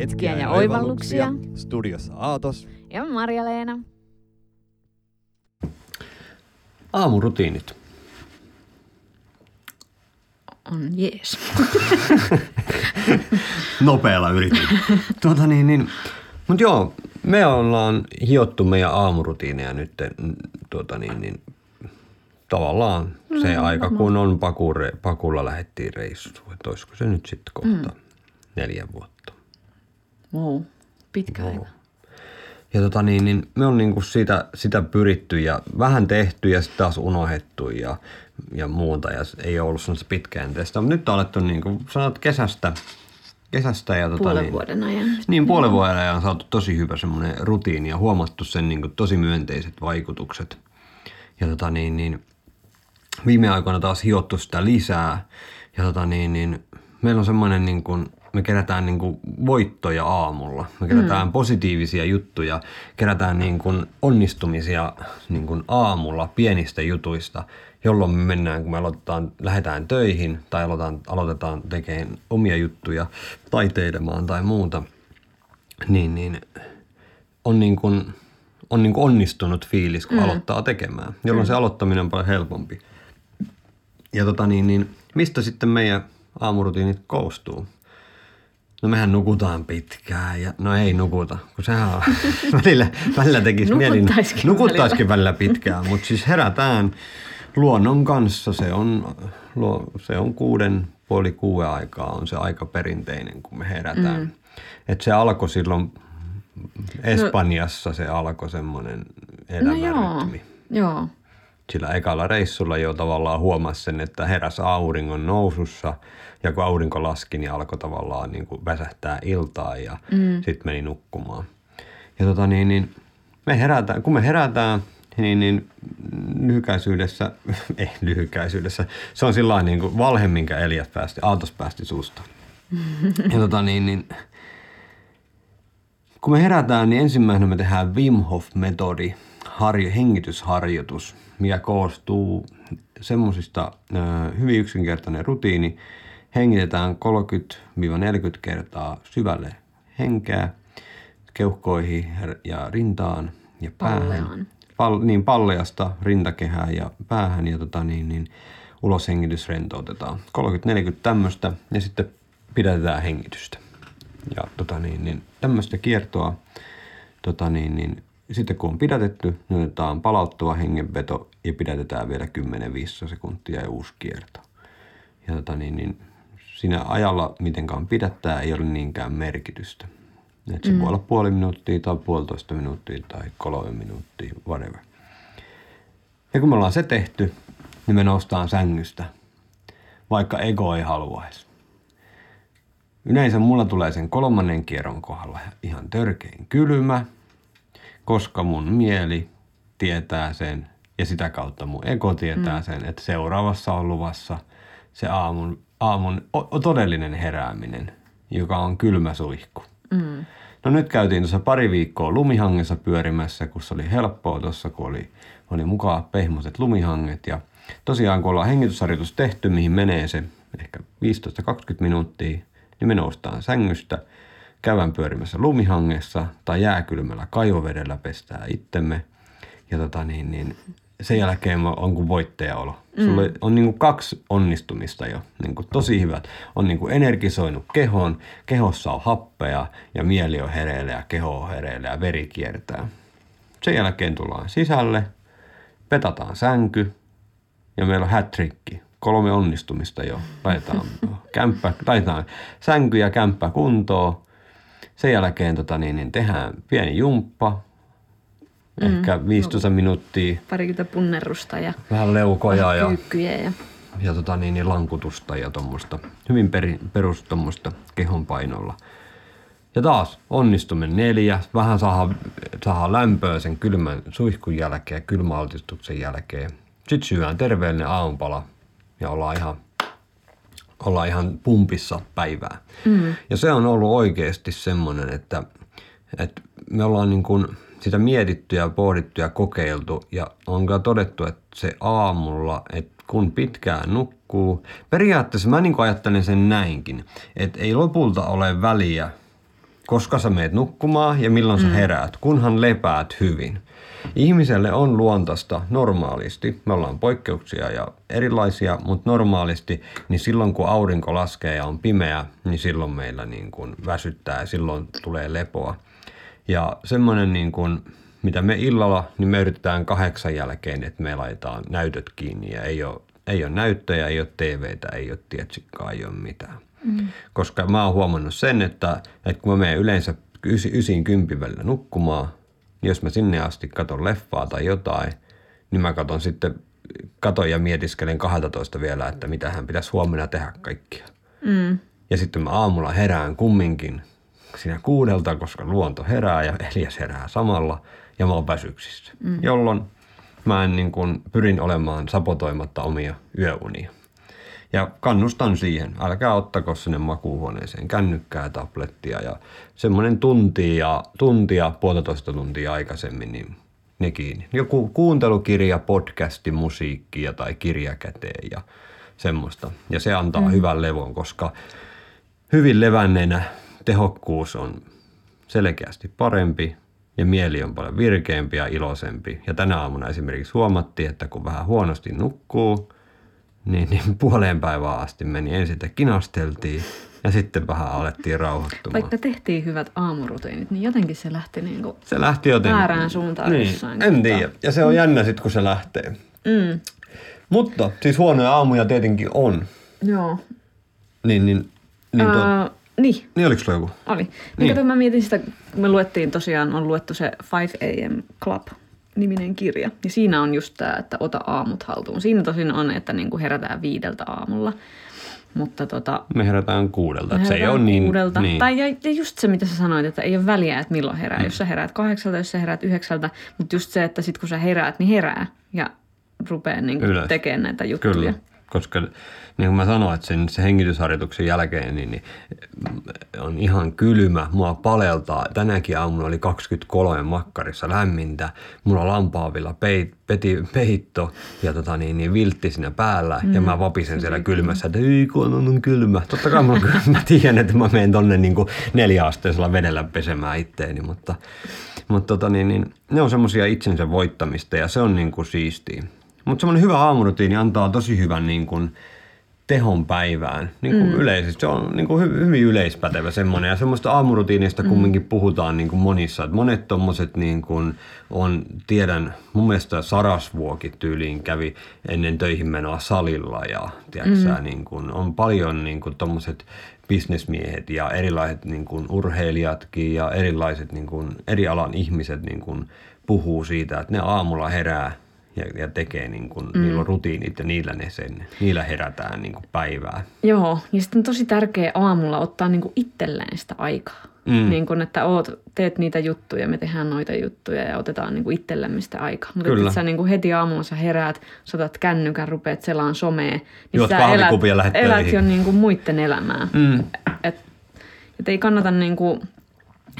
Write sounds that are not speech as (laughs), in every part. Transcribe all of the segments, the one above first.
hetkiä ja oivalluksia. Studiossa Aatos. Ja Marja-Leena. Aamurutiinit. On jees. (laughs) Nopealla yritin. tuota niin, niin. Mutta joo, me ollaan hiottu meidän aamurutiineja nyt tuota niin, niin, tavallaan se mm, aika, kun on pakure, pakulla lähettiin reissuun. Että olisiko se nyt sitten kohta mm. neljä vuotta. Wow, pitkä wow. aika. Ja tota niin, niin me on niinku sitä, sitä pyritty ja vähän tehty ja sitten taas unohdettu ja, ja muuta. Ja ei ole ollut sellaista pitkäjänteistä. Mutta nyt on alettu niin kuin sanot kesästä, kesästä ja tota puolen niin, vuoden ajan. Niin, puolen vuoden ajan on saatu tosi hyvä semmoinen rutiini ja huomattu sen niin kuin tosi myönteiset vaikutukset. Ja tota niin, niin viime aikoina taas hiottu sitä lisää. Ja tota niin, niin meillä on semmoinen niin kuin, me kerätään niin kuin voittoja aamulla. Me kerätään mm. positiivisia juttuja, kerätään niin kuin onnistumisia niin kuin aamulla pienistä jutuista, jolloin me mennään, kun me aloitetaan, lähdetään töihin tai aloitetaan, aloitetaan tekemään omia juttuja, taiteilemaan tai muuta, niin, niin on niin kuin, on niin kuin onnistunut fiilis, kun mm. aloittaa tekemään, jolloin mm. se aloittaminen on paljon helpompi. Ja tota niin, niin mistä sitten meidän aamurutiinit koostuu? No mehän nukutaan pitkään ja no ei nukuta, kun sehän on (laughs) välillä, välillä tekisi mieli. Nukuttaisikin välillä pitkään, mutta siis herätään luonnon kanssa. Se on, se on kuuden, puoli kuuden aikaa on se aika perinteinen, kun me herätään. Mm. Et se alkoi silloin Espanjassa, no, se alkoi semmoinen elämänrytmi. No joo, joo. Sillä ekalla reissulla jo tavallaan huomasi sen, että heräs auringon nousussa – ja kun aurinko laski, niin alkoi tavallaan niin kuin väsähtää iltaa ja mm. sitten meni nukkumaan. Ja tota niin, niin me herätään, kun me herätään, niin, niin lyhykäisyydessä, (laughs) ei lyhykäisyydessä, se on sillä niin kuin valhe, minkä Elias päästi, Aatos päästi suusta. (laughs) ja tota niin, niin kun me herätään, niin ensimmäisenä me tehdään Wim Hof-metodi, harjo, hengitysharjoitus, mikä koostuu semmoisista hyvin yksinkertainen rutiini, Hengitetään 30-40 kertaa syvälle henkeä keuhkoihin ja rintaan ja päähän. Pal, niin palleasta rintakehää ja päähän ja tota niin, niin uloshengitys rentoutetaan. 30-40 tämmöistä ja sitten pidetään hengitystä. Ja tota niin, niin tämmöistä kiertoa tota niin, niin sitten kun on pidätetty, niin otetaan palauttava hengenveto ja pidätetään vielä 10-15 sekuntia ja uusi kierto. Ja tota niin, niin siinä ajalla mitenkään pidättää ei ole niinkään merkitystä. Et se mm. voi olla puoli minuuttia tai puolitoista minuuttia tai kolme minuuttia, whatever. Ja kun me ollaan se tehty, niin me noustaan sängystä, vaikka ego ei haluaisi. Yleensä mulla tulee sen kolmannen kierron kohdalla ihan törkein kylmä, koska mun mieli tietää sen ja sitä kautta mun ego tietää mm. sen, että seuraavassa on luvassa se aamun aamun o- todellinen herääminen, joka on kylmä suihku. Mm. No nyt käytiin tuossa pari viikkoa lumihangessa pyörimässä, kun se oli helppoa tuossa, kun oli, oli mukaan pehmoiset lumihanget. Ja tosiaan kun ollaan hengitysharjoitus tehty, mihin menee se ehkä 15-20 minuuttia, niin me noustaan sängystä, käydään pyörimässä lumihangessa tai jääkylmällä kaivovedellä pestää itsemme. Ja tota niin, niin sen jälkeen on kuin voittajaolo. Mm. Sulla on niin kuin kaksi onnistumista jo, niin kuin tosi hyvät. On niin kuin energisoinut kehon, kehossa on happea ja mieli on hereillä ja keho on hereillä ja veri kiertää. Sen jälkeen tullaan sisälle, petataan sänky ja meillä on hätrikki. Kolme onnistumista jo. Laitetaan, kämppä, laitetaan sänky ja kämppä kuntoon. Sen jälkeen tota niin, niin tehdään pieni jumppa, Mm. Ehkä 15 no, minuuttia. Parikymmentä punnerusta ja vähän leukoja ja, ja, ja tota niin, niin lankutusta ja tuommoista hyvin peri, perus tuommoista kehon painolla. Ja taas onnistuminen neljä, vähän saa, saa lämpöä sen kylmän suihkun jälkeen, kylmäaltistuksen jälkeen. Sitten syödään terveellinen aamupala ja ollaan ihan, ollaan ihan pumpissa päivää. Mm. Ja se on ollut oikeasti semmoinen, että, että me ollaan niin kuin – sitä mietitty ja pohdittu ja kokeiltu ja on kyllä todettu, että se aamulla, että kun pitkään nukkuu, periaatteessa mä niin ajattelen sen näinkin, että ei lopulta ole väliä, koska sä meet nukkumaan ja milloin sä heräät, kunhan lepäät hyvin. Ihmiselle on luontaista normaalisti, me ollaan poikkeuksia ja erilaisia, mutta normaalisti, niin silloin kun aurinko laskee ja on pimeä, niin silloin meillä niin kuin väsyttää ja silloin tulee lepoa. Ja semmoinen niin kuin, mitä me illalla, niin me yritetään kahdeksan jälkeen, että me laitetaan näytöt kiinni ja ei ole, ei ole näyttöjä, ei ole TVtä, ei ole tietsikkaa, ei ole mitään. Mm. Koska mä oon huomannut sen, että, että kun mä menen yleensä ysi, ysin kympin välillä nukkumaan, jos mä sinne asti katon leffaa tai jotain, niin mä katon sitten, katon ja mietiskelen 12 vielä, että mitä hän pitäisi huomenna tehdä kaikkia. Mm. Ja sitten mä aamulla herään kumminkin siinä kuudelta, koska luonto herää ja Elias herää samalla ja mä oon väsyksissä. Mm. Jolloin mä en niin kuin pyrin olemaan sapotoimatta omia yöunia. Ja kannustan siihen, älkää ottako sinne makuuhuoneeseen kännykkää, tablettia ja semmoinen tuntia, tuntia, puolitoista tuntia aikaisemmin, niin ne kiinni. Joku kuuntelukirja, podcasti, musiikkia tai kirja käteen ja semmoista. Ja se antaa mm. hyvän levon, koska hyvin levänneenä tehokkuus on selkeästi parempi ja mieli on paljon virkeämpi ja iloisempi. Ja tänä aamuna esimerkiksi huomattiin, että kun vähän huonosti nukkuu, niin, niin puoleen päivään asti meni ensin, kinasteltiin ja sitten vähän alettiin rauhoittumaan. Vaikka tehtiin hyvät aamurutiinit, niin jotenkin se lähti niinku se lähti jotenkin. väärään suuntaan niin, jossain En tiedä. Ja se on jännä sitten, kun se lähtee. Mm. Mutta siis huonoja aamuja tietenkin on. Joo. Niin, niin, niin, tuo, Ää, niin, niin oliko sulla joku? oli. Niin, Niin. niin. Kato, mä mietin sitä, kun me luettiin tosiaan, on luettu se 5 AM Club niminen kirja. Ja siinä on just tämä, että ota aamut haltuun. Siinä tosin on, että niinku herätään viideltä aamulla. Mutta tota, Me herätään kuudelta. me että se ei herätään ole niin, kuudelta. niin. Tai ja, just se, mitä sä sanoit, että ei ole väliä, että milloin herää. Mm. Jos sä heräät kahdeksalta, jos sä heräät yhdeksältä. Mutta just se, että sit kun sä heräät, niin herää. Ja rupeaa niinku Ylös. tekemään näitä juttuja. Kyllä, koska niin kuin mä sanoin, että sen, se hengitysharjoituksen jälkeen niin, niin on ihan kylmä. Mua paleltaa. Tänäkin aamuna oli 23 makkarissa lämmintä. Mulla on lampaavilla peit, peti, peitto ja tota, niin, niin viltti siinä päällä. Mm. Ja mä vapisen siellä kylmässä, että ei kun on, on kylmä. Totta kai mulla. Mä tiedän, että mä menen tonne niin kuin neljäasteisella vedellä pesemään itteeni, mutta, mutta tota, niin, niin, ne on semmoisia itsensä voittamista ja se on niin kuin siistiä. Mutta semmoinen hyvä aamurutiini antaa tosi hyvän niin kuin, tehon päivään niin kuin mm. yleisesti. Se on niin kuin hy- hyvin yleispätevä semmoinen. Ja semmoista aamurutiinista mm. kumminkin puhutaan niin kuin monissa. Et monet tommoset niin kuin on, tiedän, mun mielestä Sarasvuoki tyyliin kävi ennen töihin menoa salilla. Ja tiedätkö, mm. niin kuin, on paljon niin kuin tommoset bisnesmiehet ja erilaiset niin kuin urheilijatkin ja erilaiset niin kuin, eri alan ihmiset niin kuin puhuu siitä, että ne aamulla herää ja, ja tekee, niin kuin, mm. niillä on rutiinit ja niillä, ne sen, niillä herätään niin kuin päivää. Joo, ja sitten on tosi tärkeä aamulla ottaa niinku itselleen sitä aikaa. Mm. Niin kun, että oot, teet niitä juttuja, me tehdään noita juttuja ja otetaan niinku itsellemme sitä aikaa. Mutta Kyllä. että sä niinku heti aamulla sä heräät, sä kännykän, rupeat selaan somea, niin Juot sä elät töihin. jo niinku muiden elämää. Mm. Et, et ei kannata niinku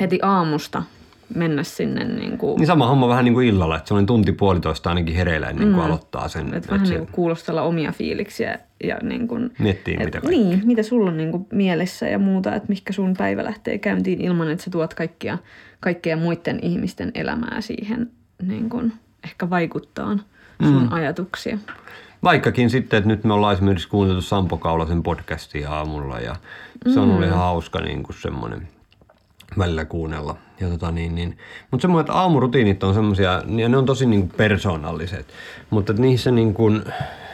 heti aamusta mennä sinne niinku, Niin sama homma vähän niin kuin illalla, että semmoinen tunti puolitoista ainakin hereillä ennen kuin mm. aloittaa sen. että että vähän se niinku kuulostella omia fiiliksiä ja niin kuin, Miettii, et, mitä kaikkea. Niin, mitä sulla on niin kuin mielessä ja muuta, että mihinkä sun päivä lähtee käyntiin ilman, että sä tuot kaikkia, kaikkia muiden ihmisten elämää siihen niin kuin, ehkä vaikuttaa sun mm. ajatuksia. Vaikkakin sitten, että nyt me ollaan esimerkiksi kuunneltu Sampo Kaulasen podcastia aamulla ja se on ollut ihan hauska niin kuin semmoinen välillä kuunnella. Ja tota niin, niin. Mutta semmoinen, että aamurutiinit on semmoisia, ja ne on tosi niin persoonalliset, mutta niissä niin kuin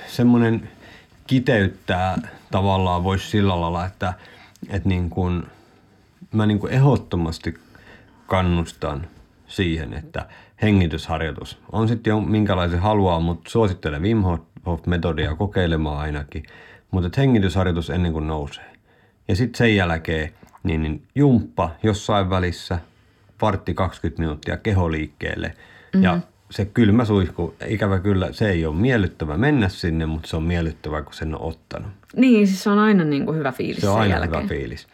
semmoinen kiteyttää tavallaan voisi sillä lailla, että, että niin kuin, mä niin kuin ehdottomasti kannustan siihen, että hengitysharjoitus on sitten jo minkälaisen haluaa, mutta suosittelen Wim Hof-metodia kokeilemaan ainakin, mutta hengitysharjoitus ennen kuin nousee. Ja sitten sen jälkeen niin, niin jumppa jossain välissä, vartti 20 minuuttia keho liikkeelle mm-hmm. ja se kylmä suihku, ikävä kyllä, se ei ole miellyttävä mennä sinne, mutta se on miellyttävää, kun sen on ottanut. Niin, siis se on aina niin kuin hyvä fiilis Se on aina jälkeen. hyvä fiilis.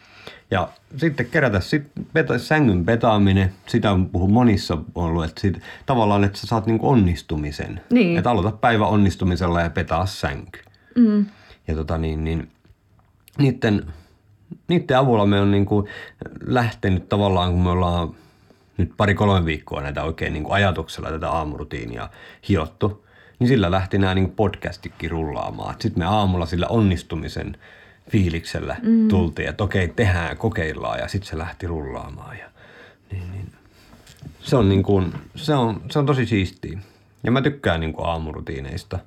Ja sitten kerätä sit peta, sängyn petaaminen, sitä on puhun monissa ollut, että sit, tavallaan, että sä saat niinku onnistumisen. Niin. Että aloita päivä onnistumisella ja petaa sänky. Mm. Ja tota niin, niin niiden niiden avulla me on niin kuin lähtenyt tavallaan, kun me ollaan nyt pari-kolme viikkoa näitä oikein niin kuin ajatuksella tätä aamurutiinia hiottu, niin sillä lähti nämä niin podcastikin rullaamaan. Sitten me aamulla sillä onnistumisen fiiliksellä mm. tultiin, että okei, tehdään, kokeillaan ja sitten se lähti rullaamaan. Ja, niin, niin. Se, on niin kuin, se, on, se on tosi siistiä. Ja mä tykkään niin kuin aamurutiineista.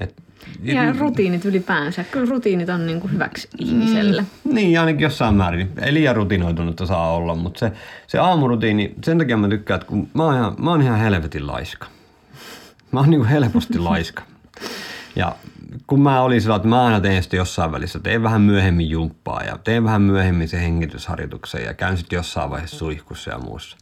Et, ja rutiinit ylipäänsä. Kyllä rutiinit on niin kuin hyväksi ihmiselle. Mm, niin, ainakin jossain määrin. Ei liian rutinoitunutta saa olla, mutta se, se aamurutiini, sen takia mä tykkään, että kun mä oon ihan, mä oon ihan helvetin laiska. Mä oon niin kuin helposti (laughs) laiska. Ja kun mä olin sillä, että mä aina teen sitä jossain välissä, teen vähän myöhemmin jumppaa ja teen vähän myöhemmin se hengitysharjoituksen ja käyn sitten jossain vaiheessa suihkussa ja muussa.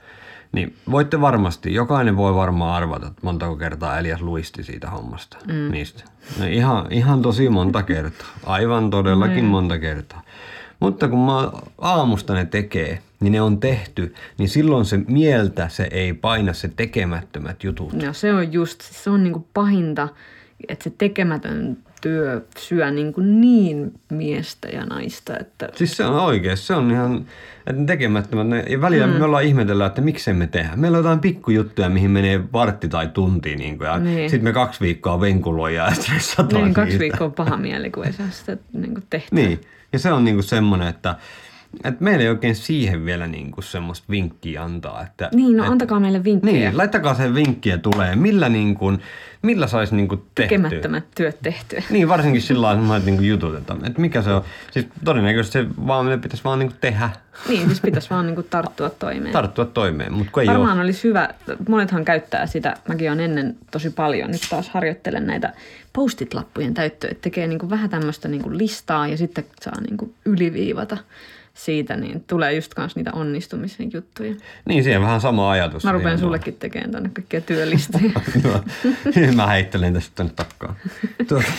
Niin voitte varmasti, jokainen voi varmaan arvata, että montako kertaa Elias luisti siitä hommasta, mm. niistä. No ihan, ihan tosi monta kertaa, aivan todellakin mm. monta kertaa. Mutta kun mä aamusta ne tekee, niin ne on tehty, niin silloin se mieltä se ei paina se tekemättömät jutut. No se on just, se on niinku pahinta, että se tekemätön työ syö niin, kuin niin miestä ja naista. Että... Siis se on oikein, se on ihan että tekemättömät. Ja välillä mm. me ollaan ihmetellä, että miksei me tehdä. Meillä on jotain pikkujuttuja, mihin menee vartti tai tunti. Niin kuin, ja niin. sitten me kaksi viikkoa venkuloja ja (laughs) stressataan Niin, kaksi viikkoa on paha mieli, kun ei saa sitä niin kuin tehtyä. Niin, ja se on niin kuin semmoinen, että et meillä ei oikein siihen vielä niinku semmoista vinkkiä antaa. Että, niin, no et, antakaa meille vinkkiä. Niin, laittakaa se vinkkiä tulee. Millä, niinku, millä saisi niinku tehtyä? Tekemättömät työt tehtyä. Niin, varsinkin sillä lailla, että niinku jutut, että, että mikä se on. Siis todennäköisesti se vaan meidän pitäisi vaan niinku tehdä. Niin, siis pitäisi vaan niinku tarttua toimeen. Tarttua toimeen, mutta ei Varmaan ole. olisi hyvä, monethan käyttää sitä, mäkin olen ennen tosi paljon, nyt taas harjoittelen näitä postit-lappujen täyttöä, että tekee niinku vähän tämmöistä niinku listaa ja sitten saa niinku yliviivata siitä, niin tulee just kanssa niitä onnistumisen juttuja. Niin, siihen vähän sama ajatus. Mä rupean sullekin tekemään tänne kaikkia työlistoja. (laughs) (laughs) mä heittelen tästä tänne takkaan.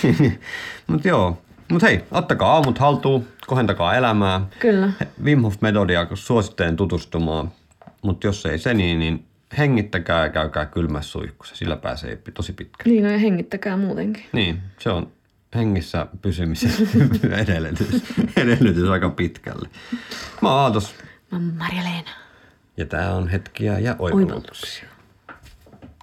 (laughs) Mutta joo, mutta hei, ottakaa aamut haltuun, kohentakaa elämää. Kyllä. Wim Hof-metodia suosittelen tutustumaan, mutta jos ei se niin, niin hengittäkää ja käykää kylmässä suihkussa, sillä pääsee tosi pitkälle. Niin, no ja hengittäkää muutenkin. Niin, se on hengissä pysymisen (laughs) edellytys, edellytys aika pitkälle. Mä oon Aatos. Mä oon Marja-Leena. Ja tää on hetkiä ja oivalluksia.